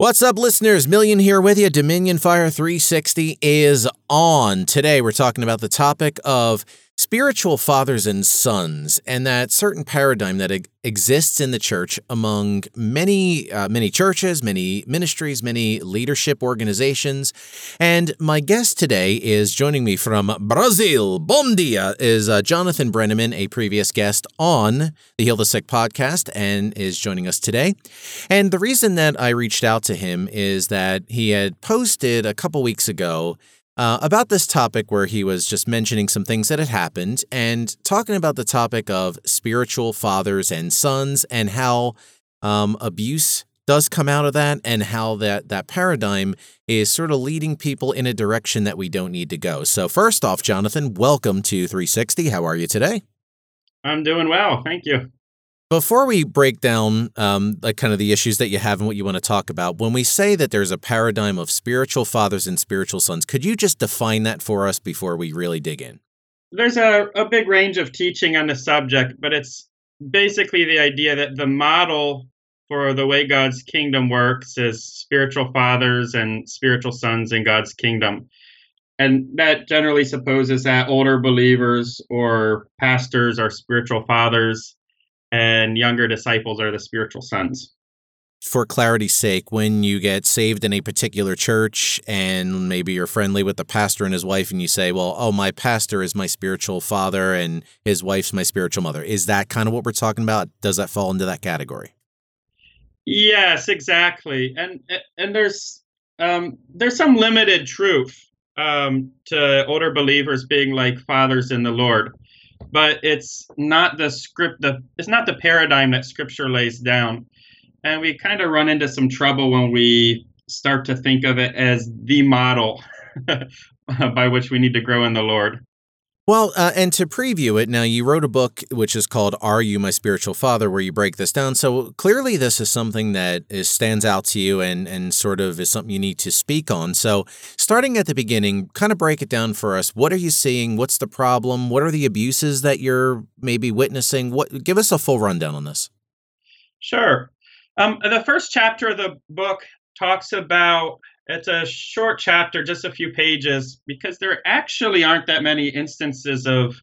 What's up, listeners? Million here with you. Dominion Fire 360 is on. Today, we're talking about the topic of spiritual fathers and sons and that certain paradigm that exists in the church among many uh, many churches many ministries many leadership organizations. And my guest today is joining me from brazil. Bom dia is uh, jonathan brenneman a previous guest on the heal the sick podcast and is joining us today. And the reason that i reached out to him is that he had posted a couple weeks ago uh, about this topic where he was just mentioning some things that had happened and talking about the topic of spiritual fathers and sons and how um, abuse does come out of that and how that that paradigm is sort of leading people in a direction that we don't need to go. So first off, Jonathan, welcome to 360. How are you today? I'm doing well. Thank you. Before we break down um, like kind of the issues that you have and what you want to talk about, when we say that there's a paradigm of spiritual fathers and spiritual sons, could you just define that for us before we really dig in? There's a, a big range of teaching on the subject, but it's basically the idea that the model for the way God's kingdom works is spiritual fathers and spiritual sons in God's kingdom. And that generally supposes that older believers or pastors are spiritual fathers and younger disciples are the spiritual sons. For clarity's sake, when you get saved in a particular church and maybe you're friendly with the pastor and his wife, and you say, Well, oh, my pastor is my spiritual father and his wife's my spiritual mother, is that kind of what we're talking about? Does that fall into that category? Yes, exactly. And and there's um, there's some limited truth um, to older believers being like fathers in the Lord but it's not the script the it's not the paradigm that scripture lays down. And we kind of run into some trouble when we start to think of it as the model by which we need to grow in the lord well, uh, and to preview it, now you wrote a book which is called "Are You My Spiritual Father," where you break this down. So clearly, this is something that is, stands out to you and and sort of is something you need to speak on. So, starting at the beginning, kind of break it down for us. What are you seeing? What's the problem? What are the abuses that you're maybe witnessing? What give us a full rundown on this. Sure. Um, the first chapter of the book talks about it's a short chapter, just a few pages, because there actually aren't that many instances of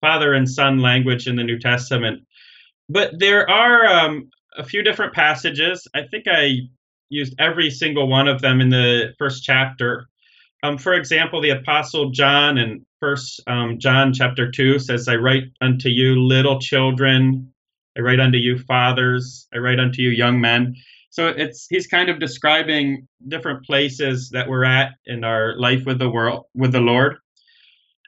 father and son language in the New Testament. But there are um, a few different passages. I think I used every single one of them in the first chapter. Um, for example, the Apostle John in First um, John chapter two says, "I write unto you, little children. I write unto you, fathers. I write unto you, young men." So it's he's kind of describing different places that we're at in our life with the world with the Lord.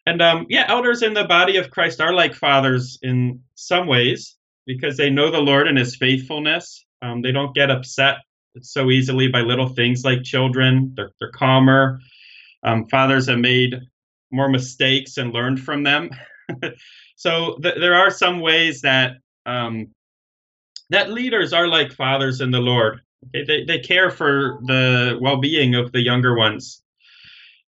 And um, yeah, elders in the body of Christ are like fathers in some ways because they know the Lord and His faithfulness. Um, they don't get upset so easily by little things like children. They're, they're calmer. Um, fathers have made more mistakes and learned from them. so th- there are some ways that um, that leaders are like fathers in the Lord. Okay, they, they care for the well being of the younger ones.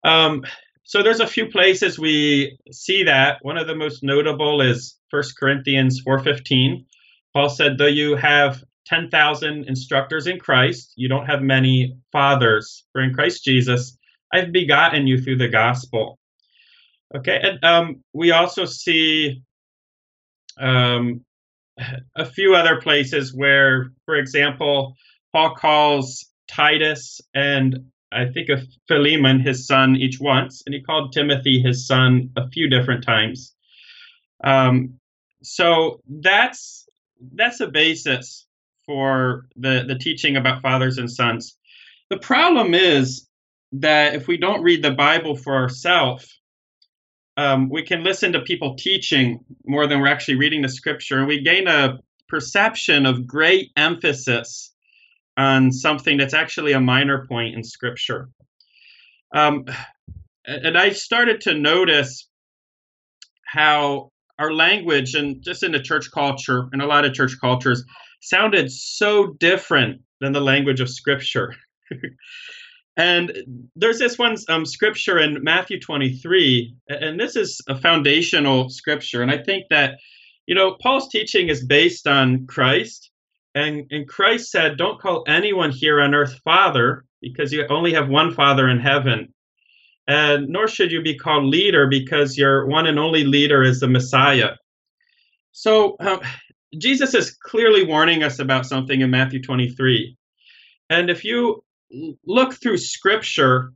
Um, so there's a few places we see that. One of the most notable is 1 Corinthians 4:15. Paul said, "Though you have 10,000 instructors in Christ, you don't have many fathers. For in Christ Jesus, I've begotten you through the gospel." Okay, and um, we also see um, a few other places where, for example, Paul calls Titus and I think of Philemon his son each once, and he called Timothy his son a few different times. Um, so that's that's a basis for the the teaching about fathers and sons. The problem is that if we don't read the Bible for ourselves, um, we can listen to people teaching more than we're actually reading the scripture, and we gain a perception of great emphasis on something that's actually a minor point in scripture. Um, and I started to notice how our language and just in the church culture and a lot of church cultures sounded so different than the language of scripture. And there's this one um, scripture in Matthew 23, and this is a foundational scripture. And I think that, you know, Paul's teaching is based on Christ. And, and Christ said, Don't call anyone here on earth Father, because you only have one Father in heaven. And nor should you be called leader, because your one and only leader is the Messiah. So um, Jesus is clearly warning us about something in Matthew 23. And if you look through scripture,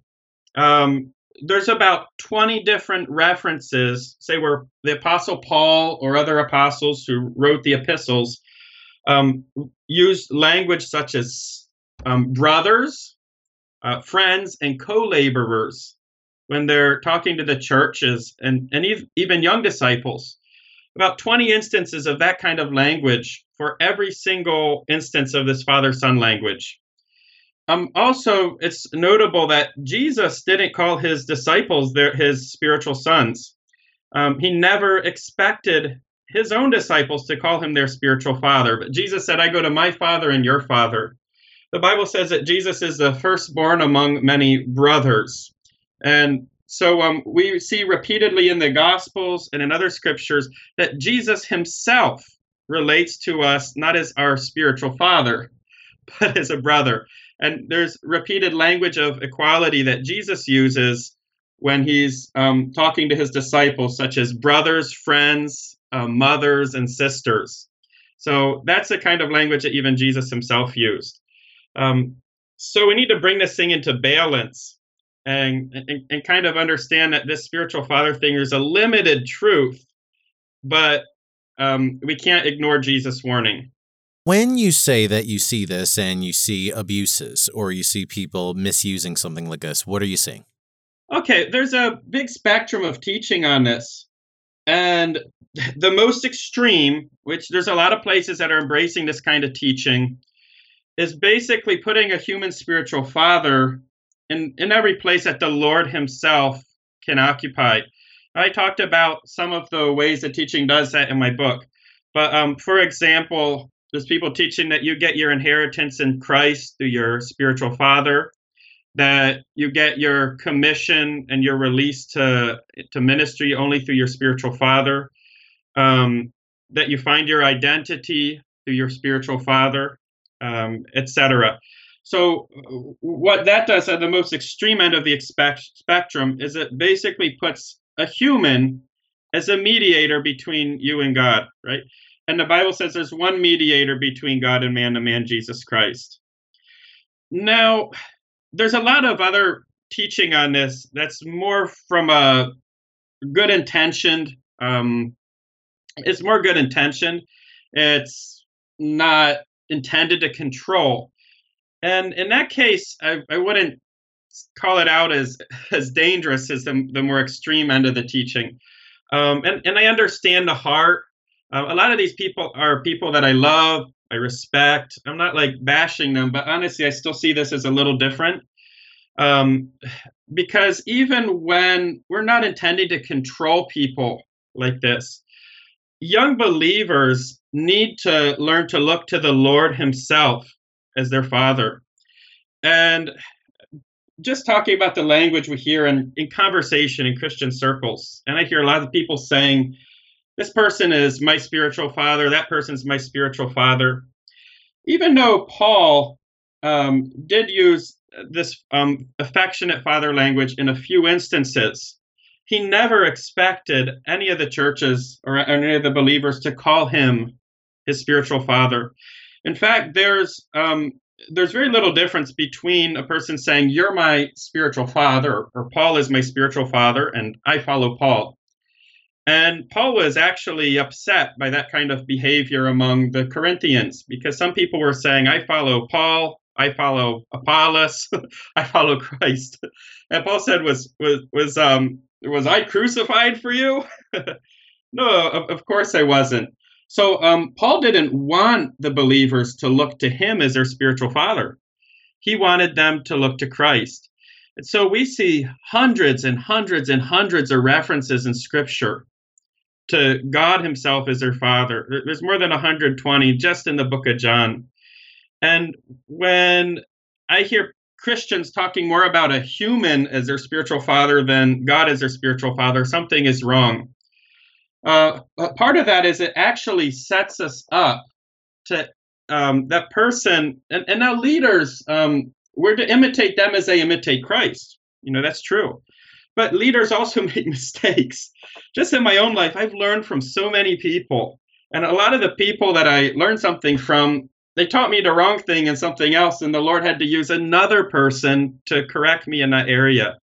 um, there's about 20 different references, say where the Apostle Paul or other apostles who wrote the epistles um, used language such as um, brothers, uh, friends, and co laborers when they're talking to the churches and, and even young disciples. About 20 instances of that kind of language for every single instance of this father son language. Um, also, it's notable that Jesus didn't call his disciples their, his spiritual sons. Um, he never expected his own disciples to call him their spiritual father. But Jesus said, I go to my father and your father. The Bible says that Jesus is the firstborn among many brothers. And so um, we see repeatedly in the Gospels and in other scriptures that Jesus himself relates to us not as our spiritual father, but as a brother. And there's repeated language of equality that Jesus uses when he's um, talking to his disciples, such as brothers, friends, uh, mothers, and sisters. So that's the kind of language that even Jesus himself used. Um, so we need to bring this thing into balance and, and, and kind of understand that this spiritual father thing is a limited truth, but um, we can't ignore Jesus' warning. When you say that you see this and you see abuses or you see people misusing something like this, what are you seeing? Okay, there's a big spectrum of teaching on this. And the most extreme, which there's a lot of places that are embracing this kind of teaching, is basically putting a human spiritual father in, in every place that the Lord Himself can occupy. I talked about some of the ways that teaching does that in my book. But um, for example, there's people teaching that you get your inheritance in Christ through your spiritual father, that you get your commission and your release to to ministry only through your spiritual father, um, that you find your identity through your spiritual father, um, etc. So what that does at the most extreme end of the spectrum is it basically puts a human as a mediator between you and God, right? And the Bible says there's one mediator between God and man, the man Jesus Christ. Now, there's a lot of other teaching on this that's more from a good intentioned, um, it's more good intention. It's not intended to control. And in that case, I, I wouldn't call it out as as dangerous as the, the more extreme end of the teaching. Um, and, and I understand the heart uh, a lot of these people are people that I love, I respect. I'm not like bashing them, but honestly, I still see this as a little different. Um, because even when we're not intending to control people like this, young believers need to learn to look to the Lord Himself as their Father. And just talking about the language we hear in, in conversation in Christian circles, and I hear a lot of people saying, this person is my spiritual father, that person's my spiritual father. Even though Paul um, did use this um, affectionate father language in a few instances, he never expected any of the churches or any of the believers to call him his spiritual father. In fact, there's um, there's very little difference between a person saying you're my spiritual father or Paul is my spiritual father and I follow Paul. And Paul was actually upset by that kind of behavior among the Corinthians because some people were saying, I follow Paul, I follow Apollos, I follow Christ. And Paul said, Was was was um was I crucified for you? no, of, of, course I wasn't. So um, Paul didn't want the believers to look to him as their spiritual father. He wanted them to look to Christ. And so we see hundreds and hundreds and hundreds of references in Scripture to God Himself as their Father. There's more than 120 just in the book of John. And when I hear Christians talking more about a human as their spiritual father than God as their spiritual father, something is wrong. Uh, part of that is it actually sets us up to um, that person, and, and now leaders, um, we're to imitate them as they imitate Christ. You know, that's true. But leaders also make mistakes. Just in my own life, I've learned from so many people. And a lot of the people that I learned something from, they taught me the wrong thing and something else, and the Lord had to use another person to correct me in that area.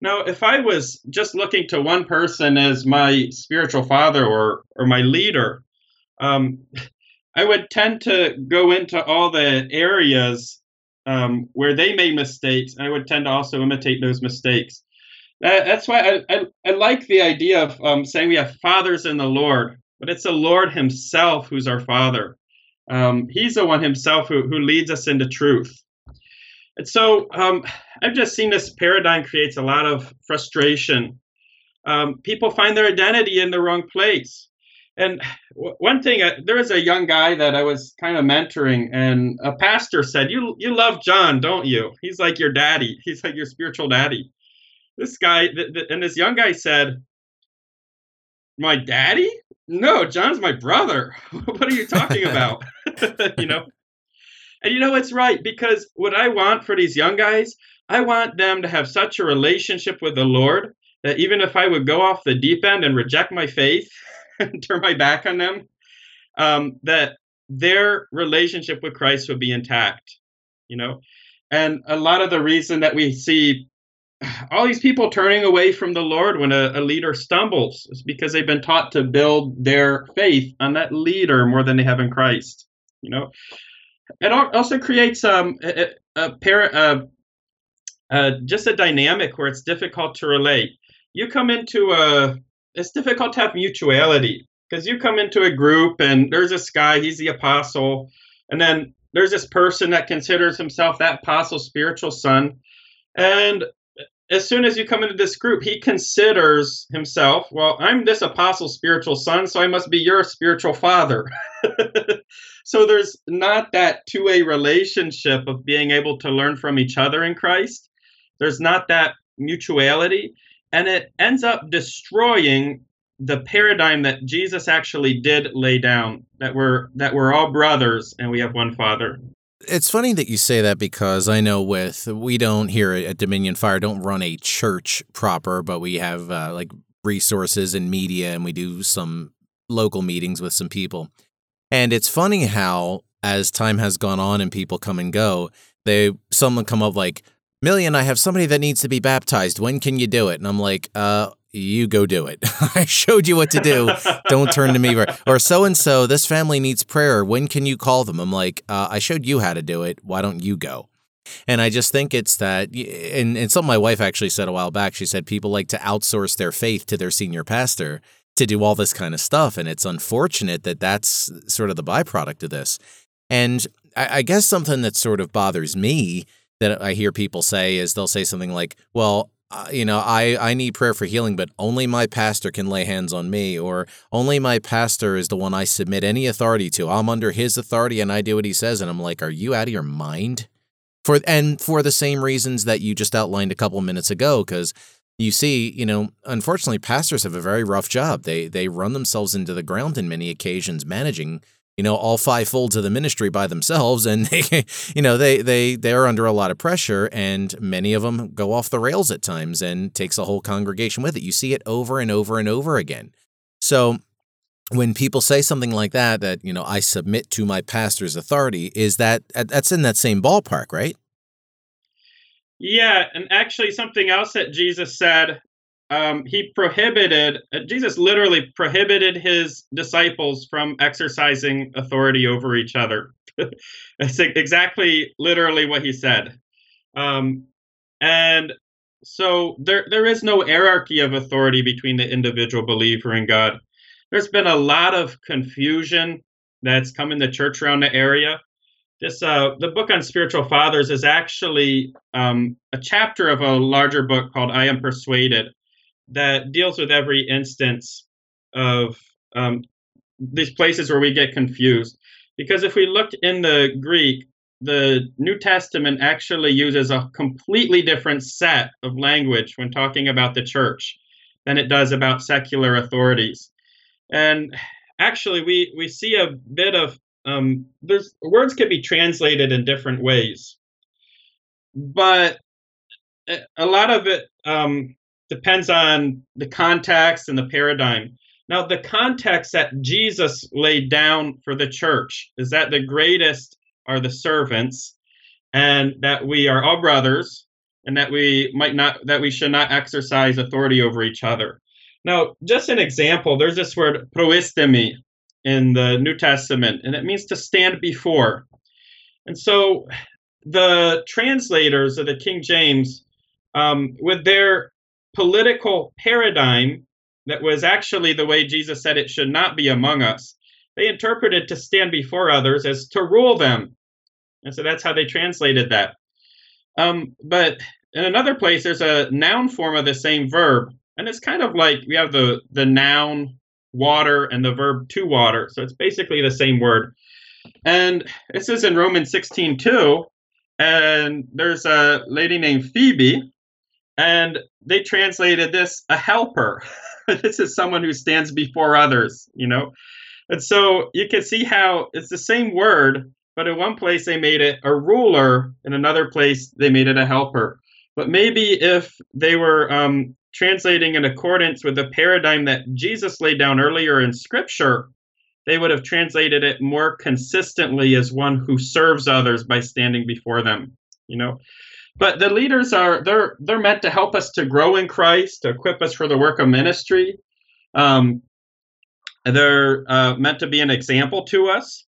Now, if I was just looking to one person as my spiritual father or, or my leader, um, I would tend to go into all the areas um, where they made mistakes. and I would tend to also imitate those mistakes. That, that's why I, I, I, like the idea of um, saying we have fathers in the Lord, but it's the Lord Himself who's our Father. Um, he's the one Himself who, who leads us into truth. And so um, I've just seen this paradigm creates a lot of frustration. Um, people find their identity in the wrong place. And one thing, uh, there was a young guy that I was kind of mentoring, and a pastor said, "You you love John, don't you? He's like your daddy. He's like your spiritual daddy." This guy, th- th- and this young guy said, "My daddy? No, John's my brother. what are you talking about? you know." And you know it's right because what I want for these young guys, I want them to have such a relationship with the Lord that even if I would go off the deep end and reject my faith and turn my back on them, um, that their relationship with Christ would be intact. You know, and a lot of the reason that we see all these people turning away from the Lord when a, a, leader stumbles is because they've been taught to build their faith on that leader more than they have in Christ. You know, it also creates um, a, a, a uh, uh, just a dynamic where it's difficult to relate. You come into a it's difficult to have mutuality because you come into a group and there's this guy, he's the apostle, and then there's this person that considers himself that apostle's spiritual son. And as soon as you come into this group, he considers himself, well, I'm this apostle's spiritual son, so I must be your spiritual father. so there's not that two way relationship of being able to learn from each other in Christ. There's not that mutuality and it ends up destroying the paradigm that Jesus actually did lay down that we're that we're all brothers and we have one father. It's funny that you say that because I know with we don't here at Dominion Fire don't run a church proper, but we have uh, like resources and media and we do some local meetings with some people. And it's funny how as time has gone on and people come and go, they someone come up like, Million, I have somebody that needs to be baptized. When can you do it? And I'm like, uh, you go do it. I showed you what to do. Don't turn to me. Or so and so, this family needs prayer. When can you call them? I'm like, uh, I showed you how to do it. Why don't you go? And I just think it's that, and, and something my wife actually said a while back. She said people like to outsource their faith to their senior pastor to do all this kind of stuff. And it's unfortunate that that's sort of the byproduct of this. And I, I guess something that sort of bothers me that I hear people say is they'll say something like, well, uh, you know, I, I need prayer for healing, but only my pastor can lay hands on me, or only my pastor is the one I submit any authority to. I'm under his authority and I do what he says. And I'm like, are you out of your mind? For and for the same reasons that you just outlined a couple minutes ago, because you see, you know, unfortunately, pastors have a very rough job. They they run themselves into the ground in many occasions managing you know all five folds of the ministry by themselves and they you know they they they're under a lot of pressure and many of them go off the rails at times and takes a whole congregation with it. You see it over and over and over again. So when people say something like that that you know I submit to my pastor's authority is that that's in that same ballpark right? Yeah and actually something else that Jesus said um, he prohibited, uh, Jesus literally prohibited his disciples from exercising authority over each other. That's exactly literally what he said. Um, and so there, there is no hierarchy of authority between the individual believer and God. There's been a lot of confusion that's come in the church around the area. This uh, the book on spiritual fathers is actually um, a chapter of a larger book called "I Am Persuaded," that deals with every instance of um, these places where we get confused. Because if we look in the Greek, the New Testament actually uses a completely different set of language when talking about the church than it does about secular authorities. And actually, we, we see a bit of um, there's words can be translated in different ways, but a lot of it um, depends on the context and the paradigm. Now, the context that Jesus laid down for the church is that the greatest are the servants, and that we are all brothers, and that we might not that we should not exercise authority over each other. Now, just an example, there's this word proistemi in the New Testament, and it means to stand before. And so the translators of the King James, um, with their political paradigm that was actually the way Jesus said it should not be among us, they interpreted to stand before others as to rule them. And so that's how they translated that. Um, but in another place, there's a noun form of the same verb. And it's kind of like we have the, the noun water and the verb to water. So it's basically the same word. And this is in Romans 16 2. And there's a lady named Phoebe, and they translated this a helper. this is someone who stands before others, you know? And so you can see how it's the same word, but in one place they made it a ruler, in another place they made it a helper. But maybe if they were um, translating in accordance with the paradigm that Jesus laid down earlier in Scripture, they would have translated it more consistently as one who serves others by standing before them. You know, but the leaders are they're they're meant to help us to grow in Christ, to equip us for the work of ministry. Um, they're uh, meant to be an example to us,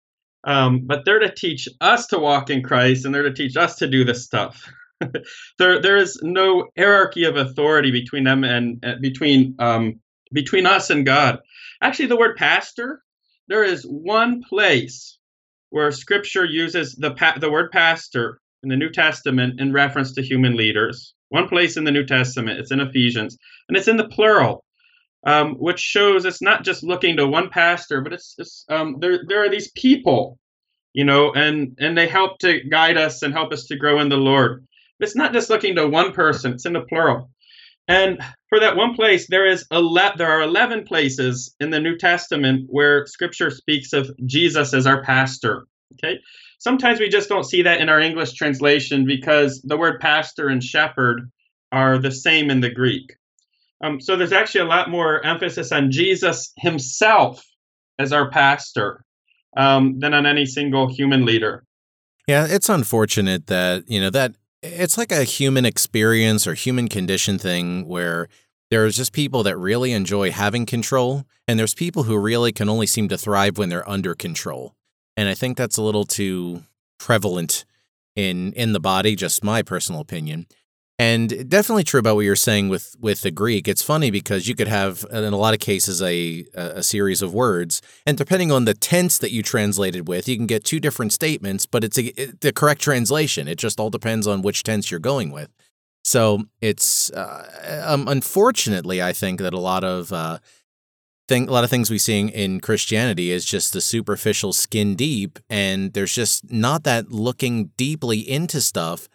um, but they're to teach us to walk in Christ, and they're to teach us to do this stuff. there there is no hierarchy of authority between them and uh, between um, between us and God. Actually, the word pastor, there is one place where Scripture uses the pa- the word pastor in the New Testament in reference to human leaders. One place in the New Testament, it's in Ephesians, and it's in the plural, um, which shows it's not just looking to one pastor, but it's, it's um, there. There are these people, you know, and and they help to guide us and help us to grow in the Lord. It's not just looking to one person, it's in the plural. And for that one place, there is ele- there are 11 places in the New Testament where scripture speaks of Jesus as our pastor. Okay? Sometimes we just don't see that in our English translation because the word pastor and shepherd are the same in the Greek. Um, so there's actually a lot more emphasis on Jesus himself as our pastor um, than on any single human leader. Yeah, it's unfortunate that, you know, that it's like a human experience or human condition thing where there's just people that really enjoy having control, and there's people who really can only seem to thrive when they're under control. And I think that's a little too prevalent in in the body, just my personal opinion. And definitely true about what you're saying with with the Greek. It's funny because you could have, in a lot of cases, a a series of words, and depending on the tense that you translated with, you can get two different statements, but it's a, the correct translation. It just all depends on which tense you're going with. So it's uh, um, unfortunately, I think that a lot of uh, thing, a lot of things we see in Christianity is just the superficial, skin deep, and there's just not that looking deeply into stuff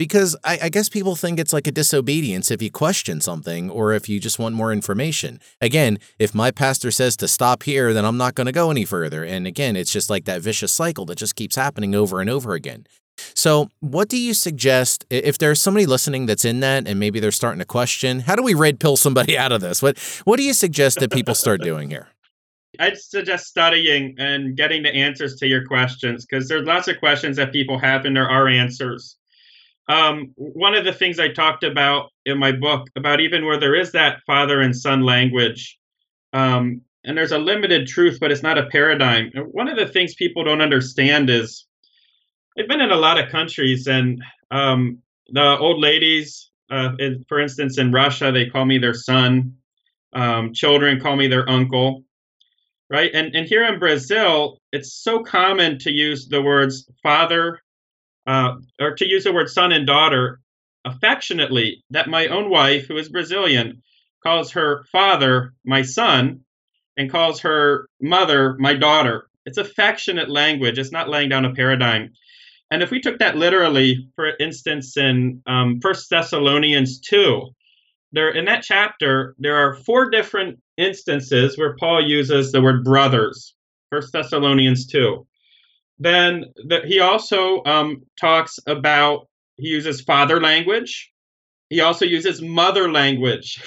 because I, I, guess people think it's like a disobedience if you question something or if you just want more information. Again, if my pastor says to stop here, then I'm not going to go any further. And again, it's just like that vicious cycle that just keeps happening over and over again. So, what do you suggest if there's somebody listening that's in that and maybe they're starting to question, how do we red pill somebody out of this? What what do you suggest that people start doing here? I'd suggest studying and getting the answers to your questions because there's lots of questions that people have and there are answers. Um, one of the things I talked about in my book about even where there is that father and son language, um, and there's a limited truth, but it's not a paradigm. One of the things people don't understand is they've been in a lot of countries, and um, the old ladies, uh, in, for instance, in Russia, they call me their son. Um, children call me their uncle, right? And and here in Brazil, it's so common to use the words father uh, or to use the word son and daughter affectionately, that my own wife, who is Brazilian, calls her father my son and calls her mother my daughter. It's affectionate language, it's not laying down a paradigm. And if we took that literally, for instance, in um, 1 Thessalonians 2, there in that chapter, there are four different instances where Paul uses the word brothers. 1 Thessalonians 2. then the, he also um, talks about he uses father language. He also uses mother language.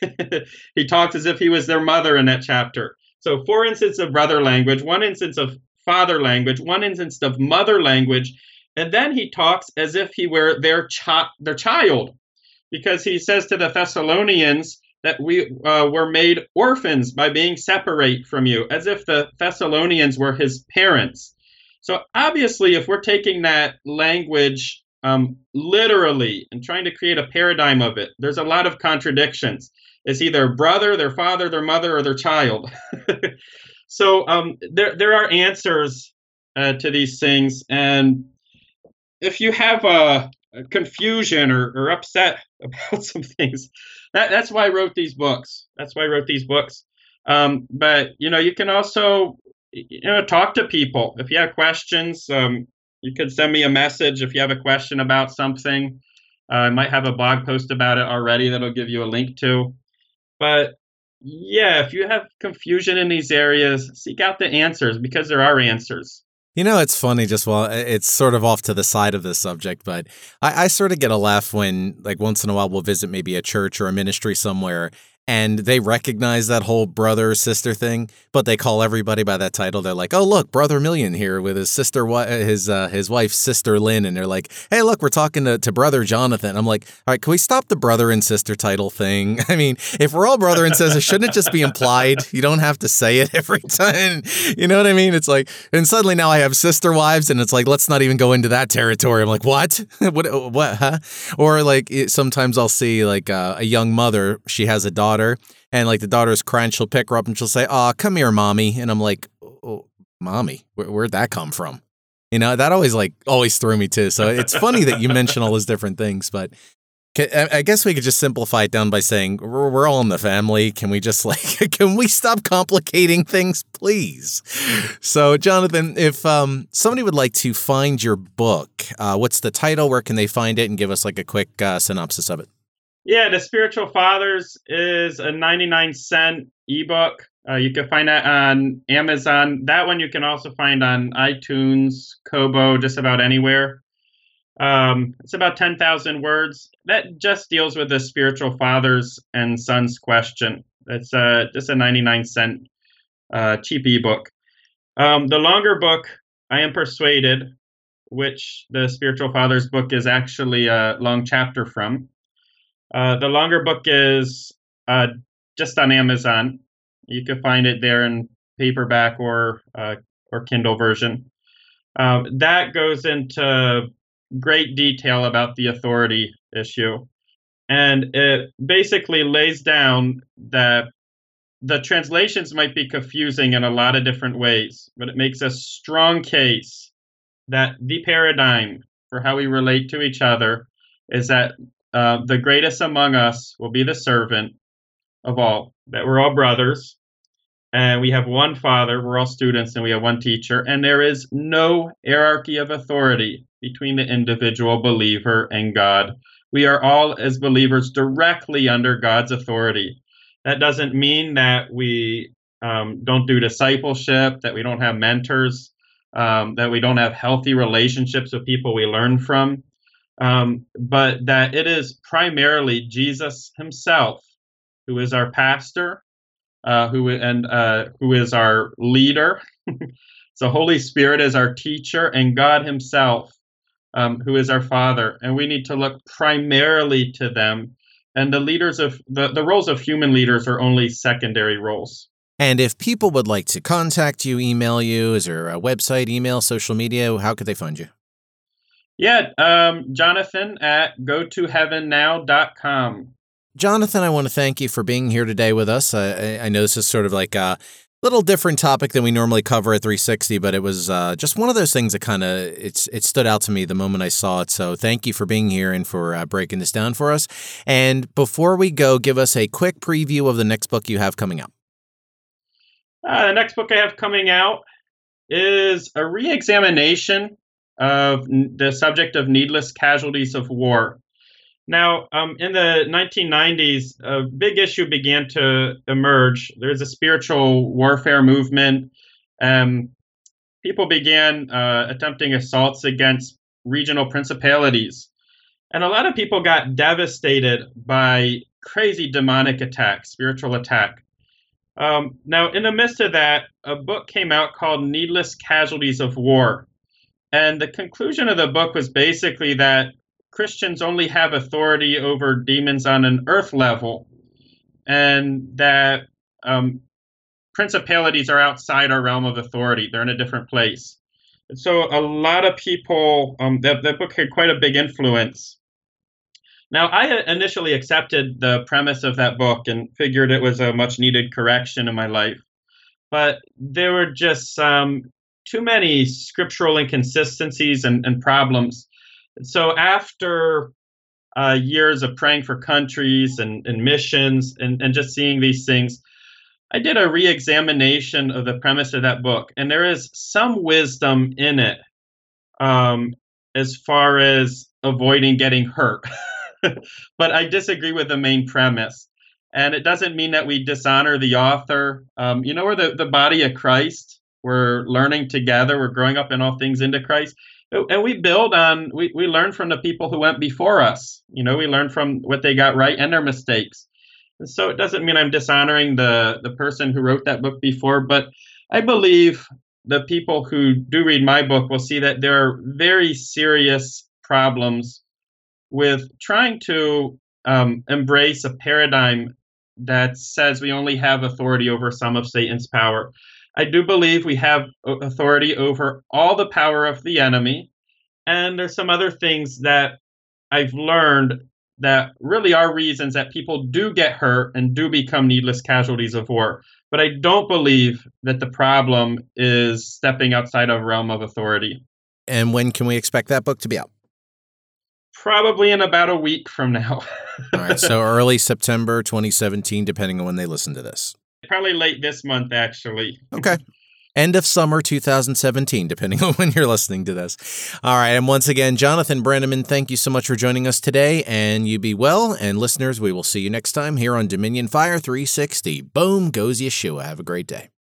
he talks as if he was their mother in that chapter. So, four instances of brother language, one instance of father language, one instance of mother language, and then he talks as if he were their, chi- their child, because he says to the Thessalonians that we uh, were made orphans by being separate from you, as if the Thessalonians were his parents. So, obviously, if we're taking that language um, literally and trying to create a paradigm of it, there's a lot of contradictions. Is he their brother, their father, their mother, or their child? so um, there there are answers uh, to these things, and if you have a, a confusion or, or, upset about some things, that, that's why I wrote these books. That's why I wrote these books. Um, but you know, you can also you know talk to people if you have questions. Um, you could send me a message if you have a question about something. Uh, I might have a blog post about it already that'll give you a link to. But yeah, if you have confusion in these areas, seek out the answers because there are answers. You know, it's funny just while uh, it's sort of off to the side of this subject, but I, I, sort of get a laugh when, like, once in a while we'll visit maybe a church or a ministry somewhere and they recognize that whole brother sister thing, but they call everybody by that title. They're like, "Oh, look, brother Million here with his sister, his uh, his wife, sister Lynn," and they're like, "Hey, look, we're talking to, to brother Jonathan." I'm like, "All right, can we stop the brother and sister title thing? I mean, if we're all brother and sister, shouldn't it just be implied? You don't have to say it every time. You know what I mean? It's like, and suddenly now I have sister wives, and it's like, let's not even go into that territory. I'm like, what? what? What? Huh? Or like sometimes I'll see like uh, a young mother, she has a daughter daughter, and like the daughter's crying, she'll pick her up and she'll say, "Oh, come here, mommy," and I'm like, oh, "Mommy, Where, where'd that come from?" You know, that always like always threw me too. So it's funny that you mention all those different things, but I guess we could just simplify it down by saying we're all in the family. Can we just like can we stop complicating things, please? So, Jonathan, if um, somebody would like to find your book, uh, what's the title? Where can they find it? And give us like a quick uh, synopsis of it. Yeah, the Spiritual Fathers is a 99 cent ebook. Uh, you can find that on Amazon. That one you can also find on iTunes, Kobo, just about anywhere. Um, it's about 10,000 words. That just deals with the spiritual fathers and sons question. It's uh, just a 99 cent uh, cheap ebook. Um, the longer book, I Am Persuaded, which the Spiritual Fathers book is actually a long chapter from. Uh, the longer book is uh, just on Amazon. You can find it there in paperback or uh, or Kindle version. Um, that goes into great detail about the authority issue, and it basically lays down that the translations might be confusing in a lot of different ways, but it makes a strong case that the paradigm for how we relate to each other is that uh, the greatest among us will be the servant of all, that we're all brothers, and we have one father, we're all students, and we have one teacher, and there is no hierarchy of authority between the individual believer and God. We are all, as believers, directly under God's authority. That doesn't mean that we um, don't do discipleship, that we don't have mentors, um, that we don't have healthy relationships with people we learn from um, but that it is primarily Jesus Himself who is our pastor, uh, who and uh, who is our leader. so Holy Spirit is our teacher, and God Himself, um, who is our Father, and we need to look primarily to them. And the leaders of the, the roles of human leaders are only secondary roles. And if people would like to contact you, email you, is there a website, email, social media? How could they find you? Yeah, um, Jonathan at gotoheavennow.com. Jonathan, I want to thank you for being here today with us. I, I know this is sort of like a little different topic than we normally cover at 360, but it was uh, just one of those things that kind of it's it stood out to me the moment I saw it. So thank you for being here and for uh, breaking this down for us. And before we go, give us a quick preview of the next book you have coming up. Uh, the next book I have coming out is a re-examination of the subject of needless casualties of war. Now, um, in the 1990s, a big issue began to emerge. There's a spiritual warfare movement. Um, people began uh, attempting assaults against regional principalities. And a lot of people got devastated by crazy demonic attack, spiritual attack. Um, now, in the midst of that, a book came out called Needless Casualties of War. And the conclusion of the book was basically that Christians only have authority over demons on an earth level, and that um, principalities are outside our realm of authority. They're in a different place. And so a lot of people, um, that, that book had quite a big influence. Now, I initially accepted the premise of that book and figured it was a much needed correction in my life. But there were just um, too many scriptural inconsistencies and, and problems. So after uh, years of praying for countries and, and missions and, and just seeing these things, I did a re examination of the premise of that book, and there is some wisdom in it um, as far as avoiding getting hurt. but I disagree with the main premise. And it doesn't mean that we dishonor the author. Um, you know, we're the, the body of Christ. We're learning together. We're growing up in all things into Christ. And we build on, we, we learn from the people who went before us. You know, we learn from what they got right and their mistakes. And So it doesn't mean I'm dishonoring the, the person who wrote that book before, but I believe the people who do read my book will see that there are very serious problems with trying to um, embrace a paradigm that says we only have authority over some of Satan's power. I do believe we have authority over all the power of the enemy. And there's some other things that I've learned that really are reasons that people do get hurt and do become needless casualties of war. But I don't believe that the problem is stepping outside of realm of authority. And when can we expect that book to be out? Probably in about a week from now. All right, so early September 2017, depending on when they listen to this. Probably late this month, actually. Okay end of summer 2017, depending on when you're listening to this. All right. And once again, Jonathan Brenneman, thank you so much for joining us today. And you be well. And listeners, we will see you next time here on Dominion Fire 360. Boom goes Yeshua. Have a great day.